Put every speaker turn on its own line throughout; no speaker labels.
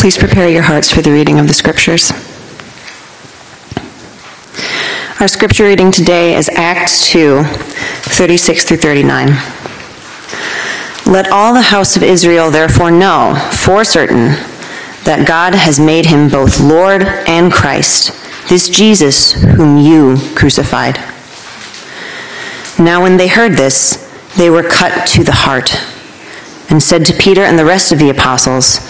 Please prepare your hearts for the reading of the scriptures. Our scripture reading today is Acts 2, 36 through 39. Let all the house of Israel therefore know for certain that God has made him both Lord and Christ, this Jesus whom you crucified. Now when they heard this, they were cut to the heart and said to Peter and the rest of the apostles,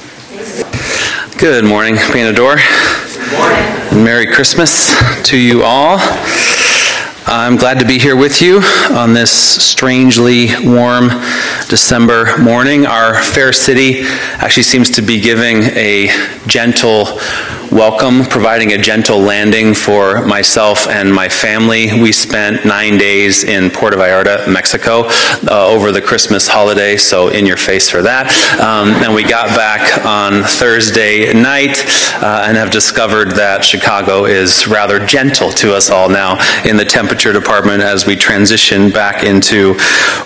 Good morning, Panador. And Merry Christmas to you all. I'm glad to be here with you on this strangely warm December morning. Our fair city actually seems to be giving a gentle welcome, providing a gentle landing for myself and my family. We spent nine days in Puerto Vallarta, Mexico, uh, over the Christmas holiday, so in your face for that. Um, and we got back on Thursday night uh, and have discovered that Chicago is rather gentle to us all now in the temperature department as we transition back into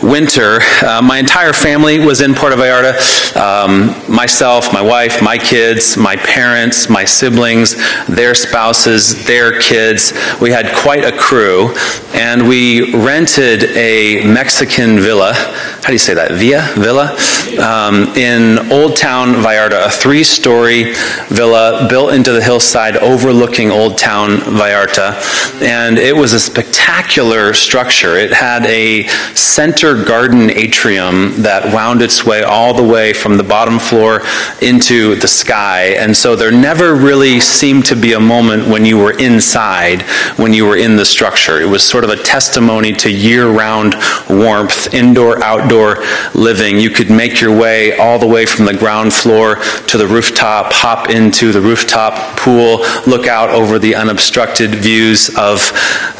winter. Uh, my entire family was in Puerto Vallarta. Um, myself, my wife, my kids, my parents, my siblings siblings, their spouses, their kids. We had quite a crew, and we rented a Mexican villa. How do you say that? Villa? Villa? Um, in Old Town Vallarta, a three story villa built into the hillside overlooking Old Town Vallarta. And it was a spectacular structure. It had a center garden atrium that wound its way all the way from the bottom floor into the sky. And so there never really really seemed to be a moment when you were inside, when you were in the structure. It was sort of a testimony to year round warmth, indoor, outdoor living. You could make your way all the way from the ground floor to the rooftop, hop into the rooftop pool, look out over the unobstructed views of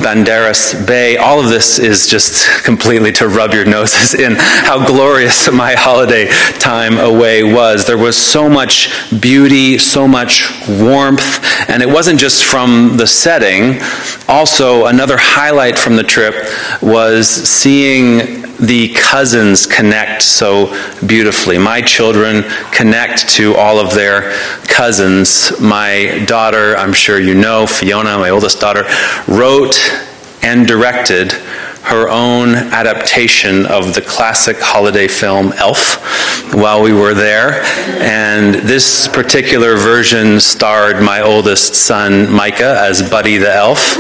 Banderas Bay. All of this is just completely to rub your noses in how glorious my holiday time away was. There was so much beauty, so much warmth warmth, and it wasn't just from the setting. Also, another highlight from the trip was seeing the cousins connect so beautifully. My children connect to all of their cousins. My daughter, I'm sure you know, Fiona, my oldest daughter, wrote and directed her own adaptation of the classic holiday film Elf while we were there. And this particular version starred my oldest son Micah as Buddy the Elf.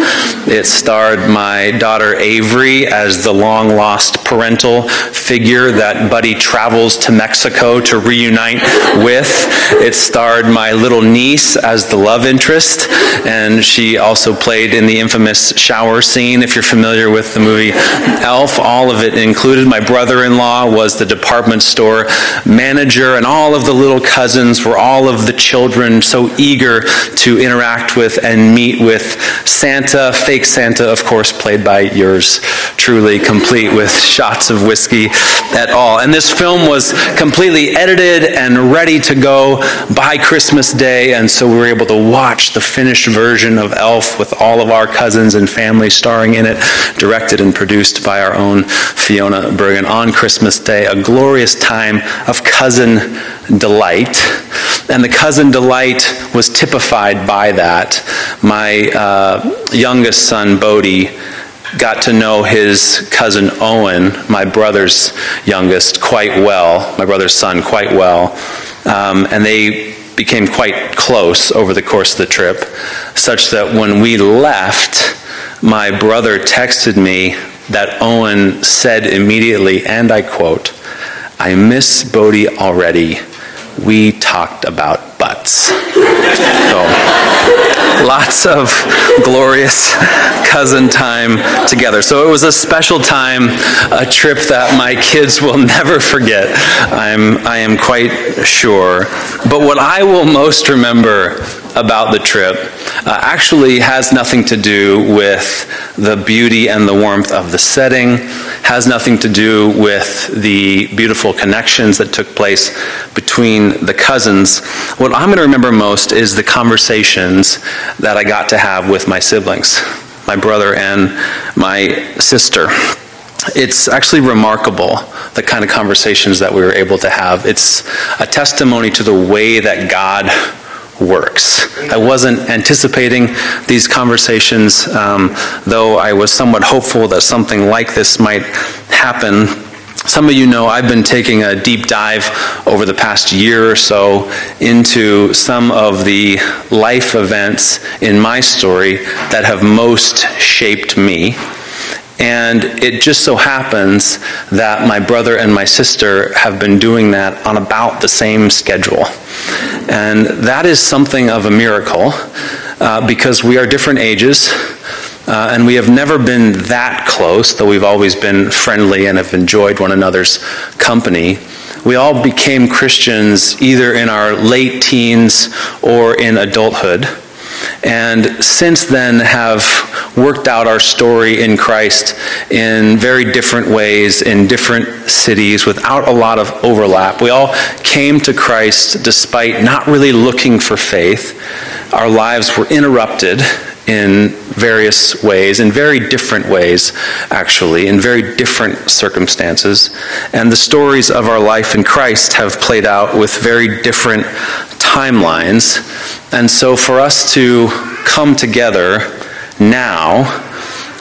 It starred my daughter Avery as the long lost parental figure that Buddy travels to Mexico to reunite with. It starred my little niece as the love interest, and she also played in the infamous shower scene, if you're familiar with the movie Elf, all of it included. My brother in law was the department store manager, and all of the little cousins were all of the children so eager to interact with and meet with Santa, fake Santa, of course, played by yours truly, complete with shots of whiskey at all. And this film was completely edited and ready to go by Christmas Day, and so we were able to watch the finished version of Elf with all of our cousins and family starring in it, directed and produced by our own Fiona Bergen on Christmas Day, a glorious time of cousin delight. And the cousin delight was typified by that. My uh, youngest son, Bodie, got to know his cousin Owen, my brother's youngest, quite well, my brother's son, quite well. Um, and they became quite close over the course of the trip, such that when we left, my brother texted me that Owen said immediately, and I quote, I miss Bodie already. We talked about butts. so, lots of glorious cousin time together. So it was a special time, a trip that my kids will never forget. I'm, I am quite sure. But what I will most remember about the trip uh, actually has nothing to do with the beauty and the warmth of the setting, has nothing to do with the beautiful connections that took place between the cousins. What I'm going to remember most is the conversations that I got to have with my siblings, my brother and my sister it's actually remarkable the kind of conversations that we were able to have. It's a testimony to the way that God works. I wasn't anticipating these conversations, um, though I was somewhat hopeful that something like this might happen. Some of you know I've been taking a deep dive over the past year or so into some of the life events in my story that have most shaped me. And it just so happens that my brother and my sister have been doing that on about the same schedule. And that is something of a miracle uh, because we are different ages. Uh, and we have never been that close, though we've always been friendly and have enjoyed one another's company. We all became Christians either in our late teens or in adulthood and since then have worked out our story in Christ in very different ways in different cities without a lot of overlap. We all came to Christ despite not really looking for faith. Our lives were interrupted in various ways, in very different ways, actually, in very different circumstances. And the stories of our life in Christ have played out with very different timelines. And so for us to come together now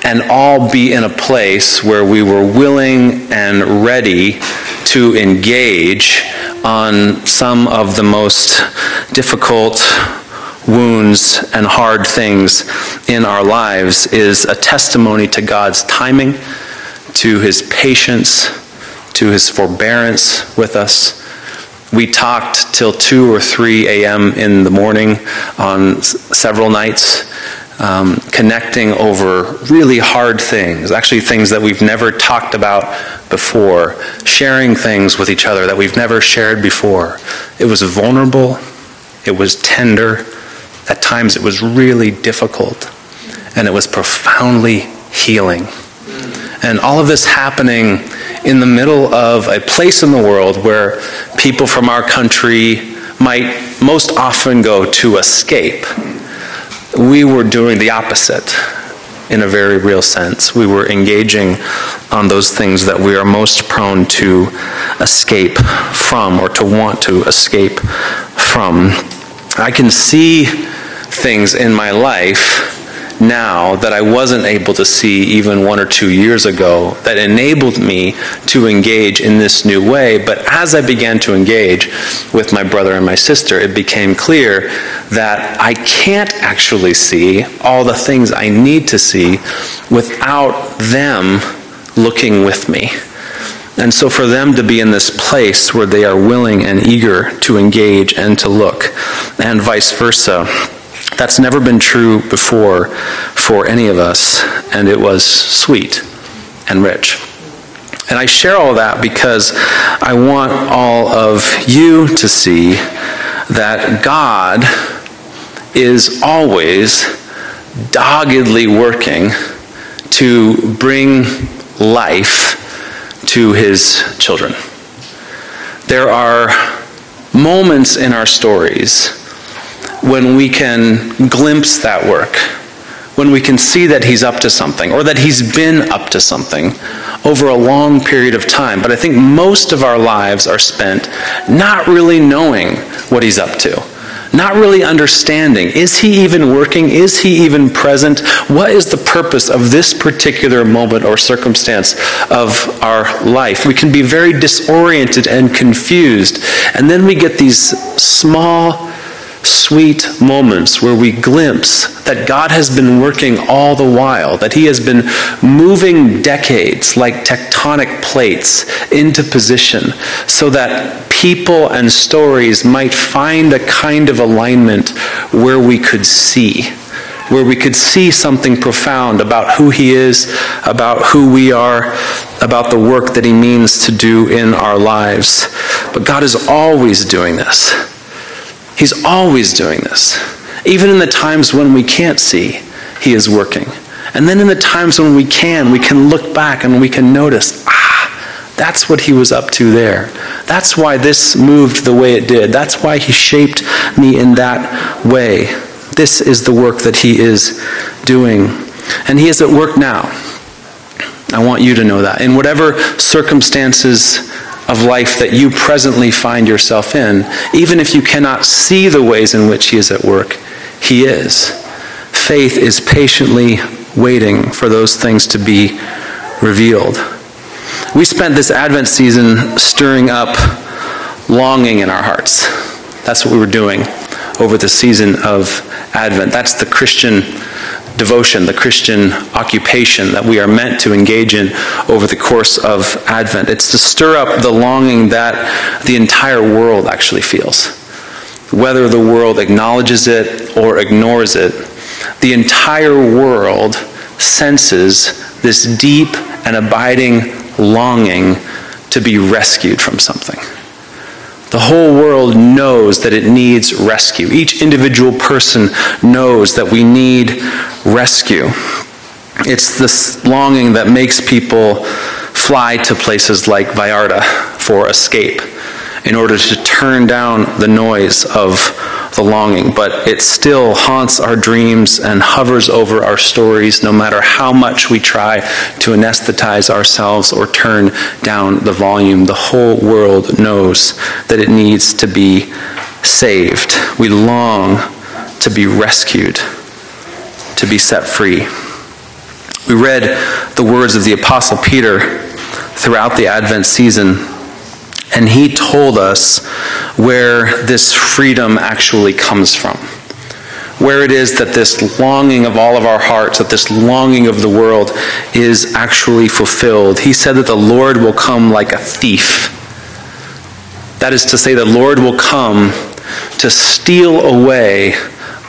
and all be in a place where we were willing and ready to engage on some of the most difficult wounds and hard things in our lives is a testimony to God's timing, to his patience, to his forbearance with us. We talked till 2 or 3 a.m. in the morning on several nights, um, connecting over really hard things, actually, things that we've never talked about before, sharing things with each other that we've never shared before. It was vulnerable, it was tender, at times it was really difficult, and it was profoundly healing. And all of this happening in the middle of a place in the world where people from our country might most often go to escape. We were doing the opposite in a very real sense. We were engaging on those things that we are most prone to escape from or to want to escape from. I can see things in my life now that I wasn't able to see even one or two years ago that enabled me to engage in this new way. But as I began to engage with my brother and my sister, it became clear that I can't actually see all the things I need to see without them looking with me. And so, for them to be in this place where they are willing and eager to engage and to look, and vice versa, that's never been true before for any of us, and it was sweet and rich. And I share all that because I want all of you to see that God is always doggedly working to bring life to his children. There are moments in our stories when we can glimpse that work, when we can see that he's up to something or that he's been up to something over a long period of time. But I think most of our lives are spent not really knowing what he's up to. Not really understanding. Is he even working? Is he even present? What is the purpose of this particular moment or circumstance of our life? We can be very disoriented and confused. And then we get these small, sweet moments where we glimpse that God has been working all the while, that He has been moving decades like tectonic plates into position so that people and stories might find a kind of alignment where we could see where we could see something profound about who He is, about who we are, about the work that He means to do in our lives. But God is always doing this. He's always doing this. Even in the times when we can't see, He is working. And then in the times when we can, we can look back and we can notice, ah, that's what he was up to there. That's why this moved the way it did. That's why he shaped me in that way. This is the work that he is doing. And he is at work now. I want you to know that. In whatever circumstances of life that you presently find yourself in, even if you cannot see the ways in which he is at work, he is. Faith is patiently waiting for those things to be revealed. We spent this Advent season stirring up longing in our hearts. That's what we were doing over the season of Advent. That's the Christian devotion, the Christian occupation that we are meant to engage in over the course of Advent. It's to stir up the longing that the entire world actually feels. Whether the world acknowledges it or ignores it, the entire world senses this deep and abiding longing to be rescued from something. The whole world knows that it needs rescue. Each individual person knows that we need rescue. It's this longing that makes people fly to places like Vallarta for escape in order to turn down the noise of the longing, but it still haunts our dreams and hovers over our stories no matter how much we try to anesthetize ourselves or turn down the volume. The whole world knows that it needs to be saved. We long to be rescued, to be set free. We read the words of the Apostle Peter throughout the Advent season and he told us where this freedom actually comes from. Where it is that this longing of all of our hearts, that this longing of the world is actually fulfilled. He said that the Lord will come like a thief. That is to say, the Lord will come to steal away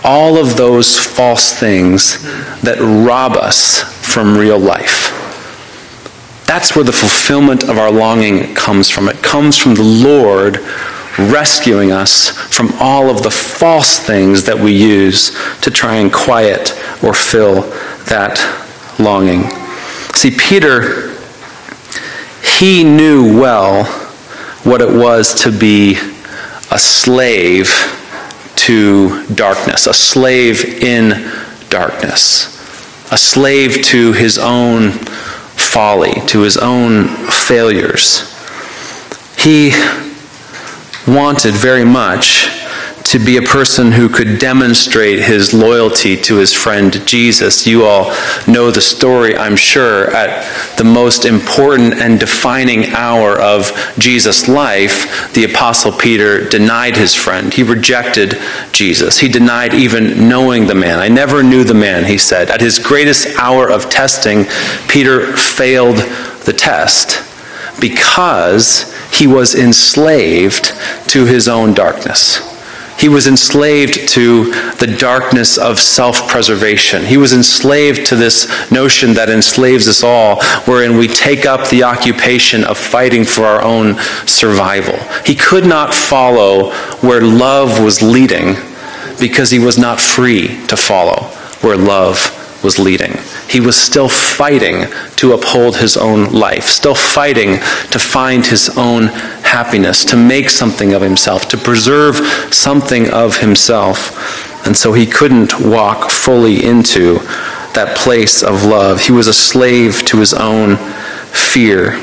all of those false things that rob us from real life. That's where the fulfillment of our longing comes from. It comes from the Lord rescuing us from all of the false things that we use to try and quiet or fill that longing. See, Peter, he knew well what it was to be a slave to darkness, a slave in darkness, a slave to his own folly, to his own failures. He wanted very much to be a person who could demonstrate his loyalty to his friend Jesus. You all know the story, I'm sure, at the most important and defining hour of Jesus' life, the Apostle Peter denied his friend. He rejected Jesus. He denied even knowing the man. I never knew the man, he said. At his greatest hour of testing, Peter failed the test because he was enslaved to his own darkness. He was enslaved to the darkness of self preservation. He was enslaved to this notion that enslaves us all, wherein we take up the occupation of fighting for our own survival. He could not follow where love was leading because he was not free to follow where love was leading. He was still fighting to uphold his own life, still fighting to find his own happiness, to make something of himself, to preserve something of himself. And so he couldn't walk fully into that place of love. He was a slave to his own fear.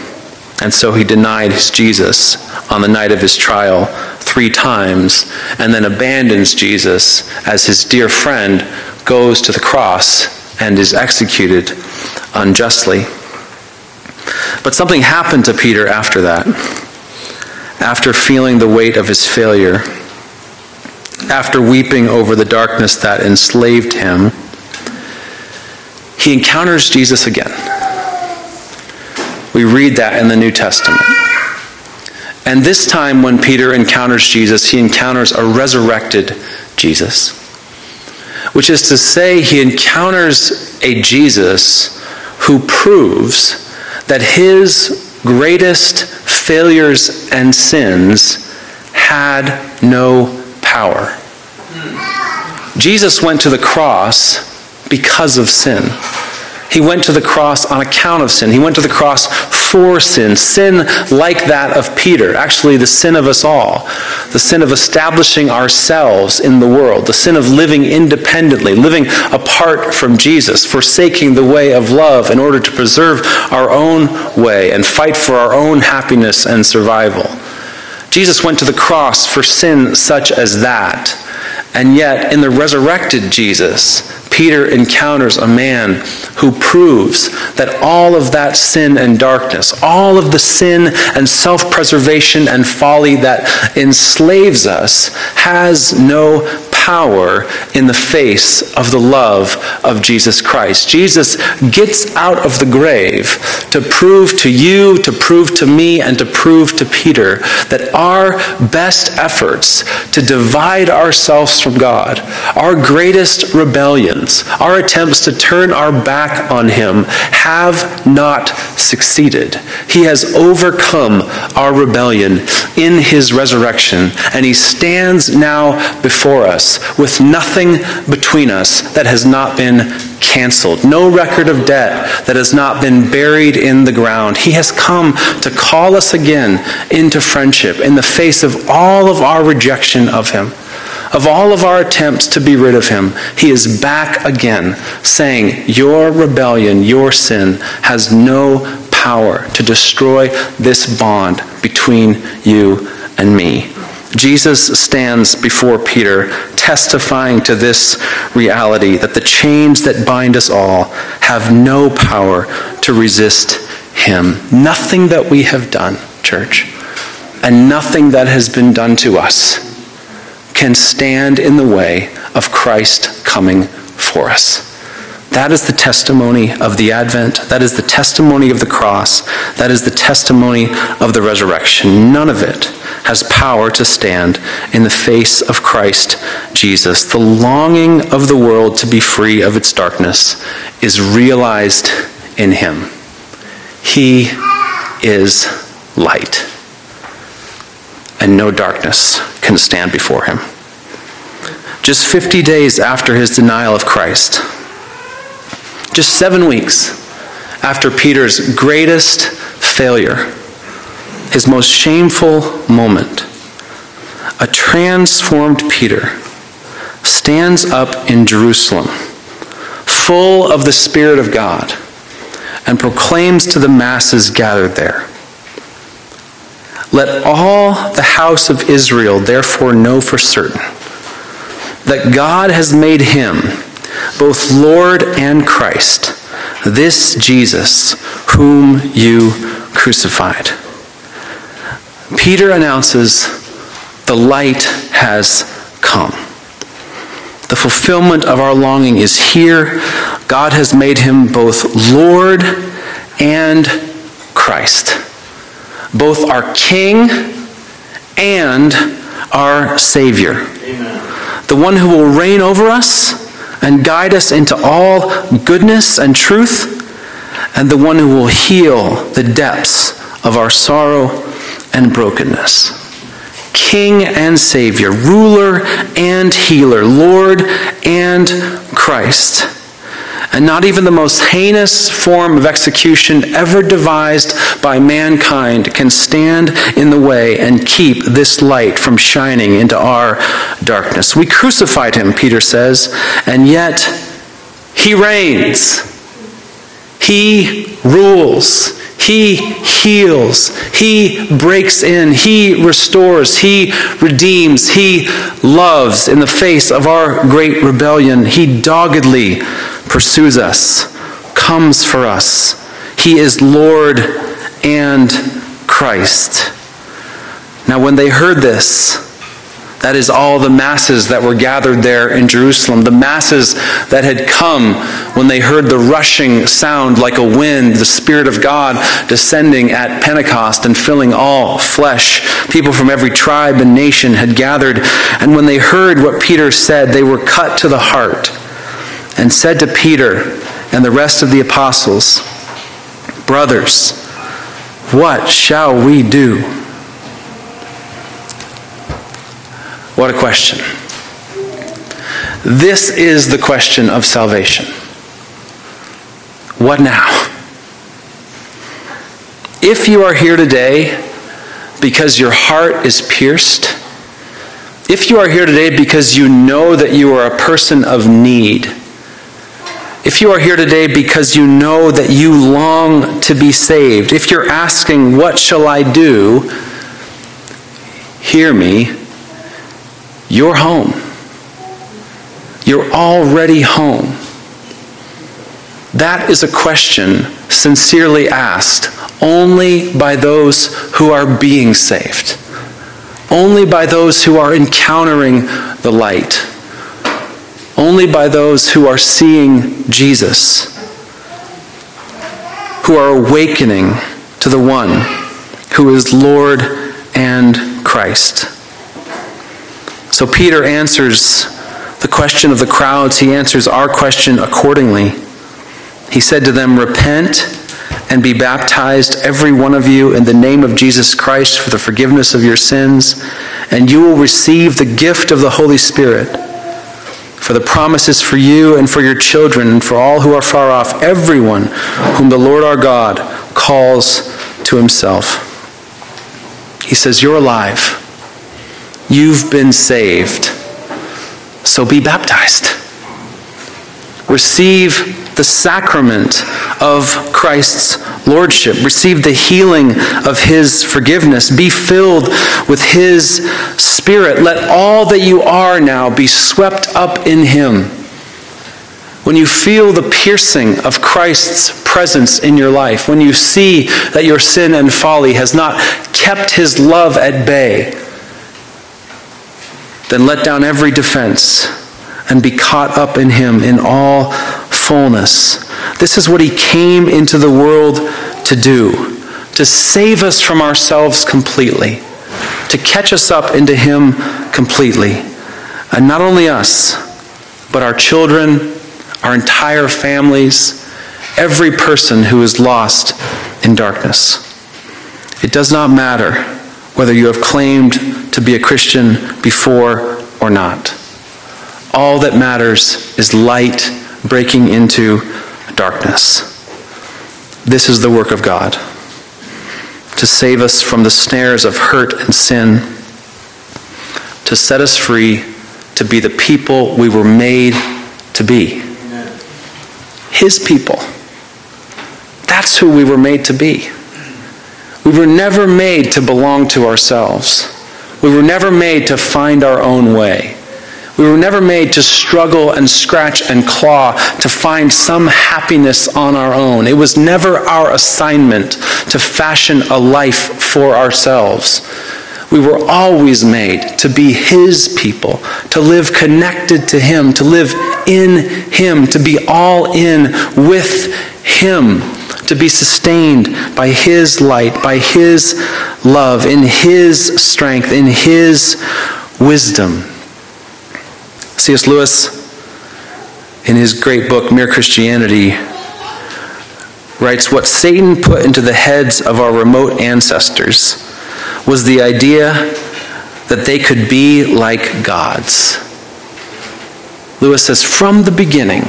And so he denied his Jesus on the night of his trial three times and then abandons Jesus as his dear friend goes to the cross and is executed unjustly. But something happened to Peter after that. After feeling the weight of his failure, after weeping over the darkness that enslaved him, he encounters Jesus again. We read that in the New Testament. And this time, when Peter encounters Jesus, he encounters a resurrected Jesus. Which is to say, he encounters a Jesus who proves that his greatest failures and sins had no power. Jesus went to the cross because of sin. He went to the cross on account of sin. He went to the cross for sin. Sin like that of Peter. Actually, the sin of us all. The sin of establishing ourselves in the world. The sin of living independently, living apart from Jesus, forsaking the way of love in order to preserve our own way and fight for our own happiness and survival. Jesus went to the cross for sin such as that. And yet, in the resurrected Jesus, Peter encounters a man who proves that all of that sin and darkness, all of the sin and self preservation and folly that enslaves us, has no power in the face of the love of Jesus Christ. Jesus gets out of the grave to prove to you, to prove to me, and to prove to Peter that our best efforts to divide ourselves from God, our greatest rebellions, our attempts to turn our back on Him, have not succeeded. He has overcome our rebellion in His resurrection, and He stands now before us with nothing between us that has not been canceled, no record of debt that has not been buried in the ground. He has come to call us again into friendship in the face of all of our rejection of Him. Of all of our attempts to be rid of him, he is back again, saying, Your rebellion, your sin, has no power to destroy this bond between you and me. Jesus stands before Peter, testifying to this reality that the chains that bind us all have no power to resist him. Nothing that we have done, church, and nothing that has been done to us can stand in the way of Christ coming for us. That is the testimony of the Advent. That is the testimony of the cross. That is the testimony of the resurrection. None of it has power to stand in the face of Christ Jesus. The longing of the world to be free of its darkness is realized in him. He is light, and no darkness can stand before him. Just 50 days after his denial of Christ, just seven weeks after Peter's greatest failure, his most shameful moment, a transformed Peter stands up in Jerusalem, full of the Spirit of God, and proclaims to the masses gathered there Let all the house of Israel therefore know for certain that God has made him both Lord and Christ, this Jesus whom you crucified. Peter announces the light has come. The fulfillment of our longing is here. God has made him both Lord and Christ, both our King and our Savior. Amen. The one who will reign over us and guide us into all goodness and truth, and the one who will heal the depths of our sorrow and brokenness. King and Savior, ruler and healer, Lord and Christ and not even the most heinous form of execution ever devised by mankind can stand in the way and keep this light from shining into our darkness. We crucified him, Peter says, and yet he reigns. He rules. He heals. He breaks in. He restores. He redeems. He loves in the face of our great rebellion. He doggedly pursues us, comes for us. He is Lord and Christ. Now, when they heard this, that is all the masses that were gathered there in Jerusalem, the masses that had come when they heard the rushing sound like a wind, the Spirit of God descending at Pentecost and filling all flesh. People from every tribe and nation had gathered, and when they heard what Peter said, they were cut to the heart and said to Peter and the rest of the apostles, Brothers, what shall we do? What a question. This is the question of salvation. What now? If you are here today because your heart is pierced, if you are here today because you know that you are a person of need, if you are here today because you know that you long to be saved, if you're asking, What shall I do? hear me. You're home. You're already home. That is a question sincerely asked only by those who are being saved, only by those who are encountering the light, only by those who are seeing Jesus, who are awakening to the one who is Lord and Christ. So Peter answers the question of the crowds, he answers our question accordingly. He said to them, Repent and be baptized, every one of you, in the name of Jesus Christ for the forgiveness of your sins, and you will receive the gift of the Holy Spirit. For the promise is for you and for your children and for all who are far off, everyone whom the Lord our God calls to himself. He says, You're alive. You've been saved. So be baptized. Receive the sacrament of Christ's lordship. Receive the healing of his forgiveness. Be filled with his spirit. Let all that you are now be swept up in him. When you feel the piercing of Christ's presence in your life, when you see that your sin and folly has not kept his love at bay, then let down every defense and be caught up in him in all fullness. This is what he came into the world to do to save us from ourselves completely, to catch us up into him completely. And not only us, but our children, our entire families, every person who is lost in darkness. It does not matter whether you have claimed to be a Christian before or not. All that matters is light breaking into darkness. This is the work of God to save us from the snares of hurt and sin, to set us free to be the people we were made to be. His people. That's who we were made to be. We were never made to belong to ourselves. We were never made to find our own way. We were never made to struggle and scratch and claw to find some happiness on our own. It was never our assignment to fashion a life for ourselves. We were always made to be His people, to live connected to Him, to live in Him, to be all in with Him, to be sustained by His light, by His love, in His strength, in His wisdom. C.S. Lewis, in his great book, Mere Christianity, writes What Satan put into the heads of our remote ancestors was the idea that they could be like gods. Lewis says, From the beginning,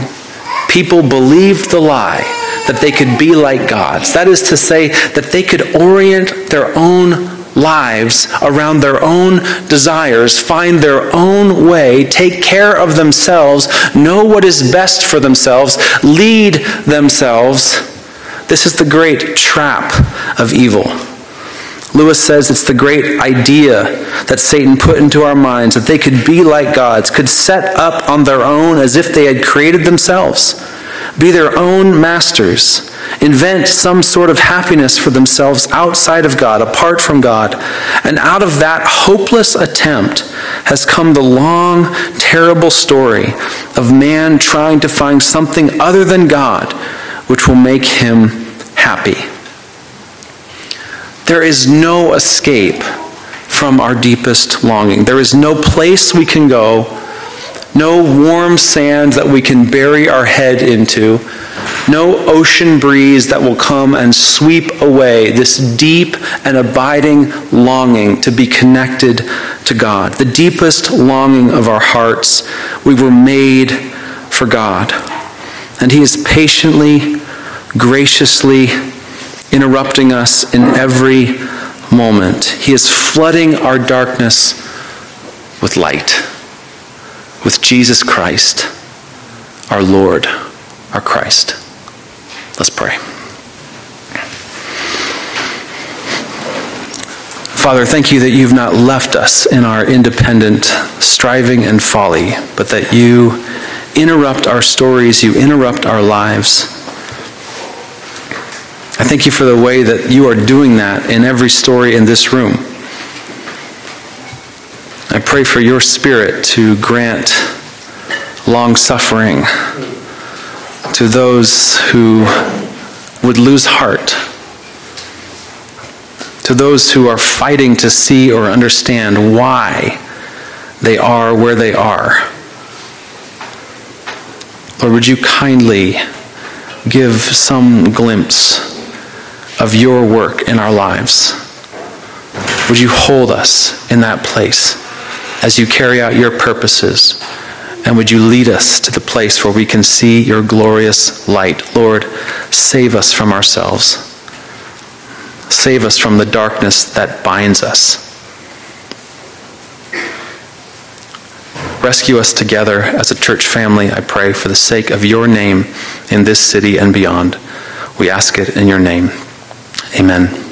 people believed the lie that they could be like gods. That is to say, that they could orient their own lives around their own desires, find their own way, take care of themselves, know what is best for themselves, lead themselves. This is the great trap of evil. Lewis says it's the great idea that Satan put into our minds that they could be like gods, could set up on their own as if they had created themselves, be their own masters invent some sort of happiness for themselves outside of God, apart from God. And out of that hopeless attempt has come the long, terrible story of man trying to find something other than God which will make him happy. There is no escape from our deepest longing. There is no place we can go no warm sand that we can bury our head into, no ocean breeze that will come and sweep away this deep and abiding longing to be connected to God, the deepest longing of our hearts. We were made for God. And He is patiently, graciously interrupting us in every moment. He is flooding our darkness with light with Jesus Christ, our Lord, our Christ. Let's pray. Father, thank you that you've not left us in our independent striving and folly, but that you interrupt our stories, you interrupt our lives. I thank you for the way that you are doing that in every story in this room. I pray for your spirit to grant long suffering to those who would lose heart, to those who are fighting to see or understand why they are where they are. Lord, would you kindly give some glimpse of your work in our lives? Would you hold us in that place? as you carry out your purposes. And would you lead us to the place where we can see your glorious light? Lord, save us from ourselves. Save us from the darkness that binds us. Rescue us together as a church family, I pray, for the sake of your name in this city and beyond. We ask it in your name. Amen.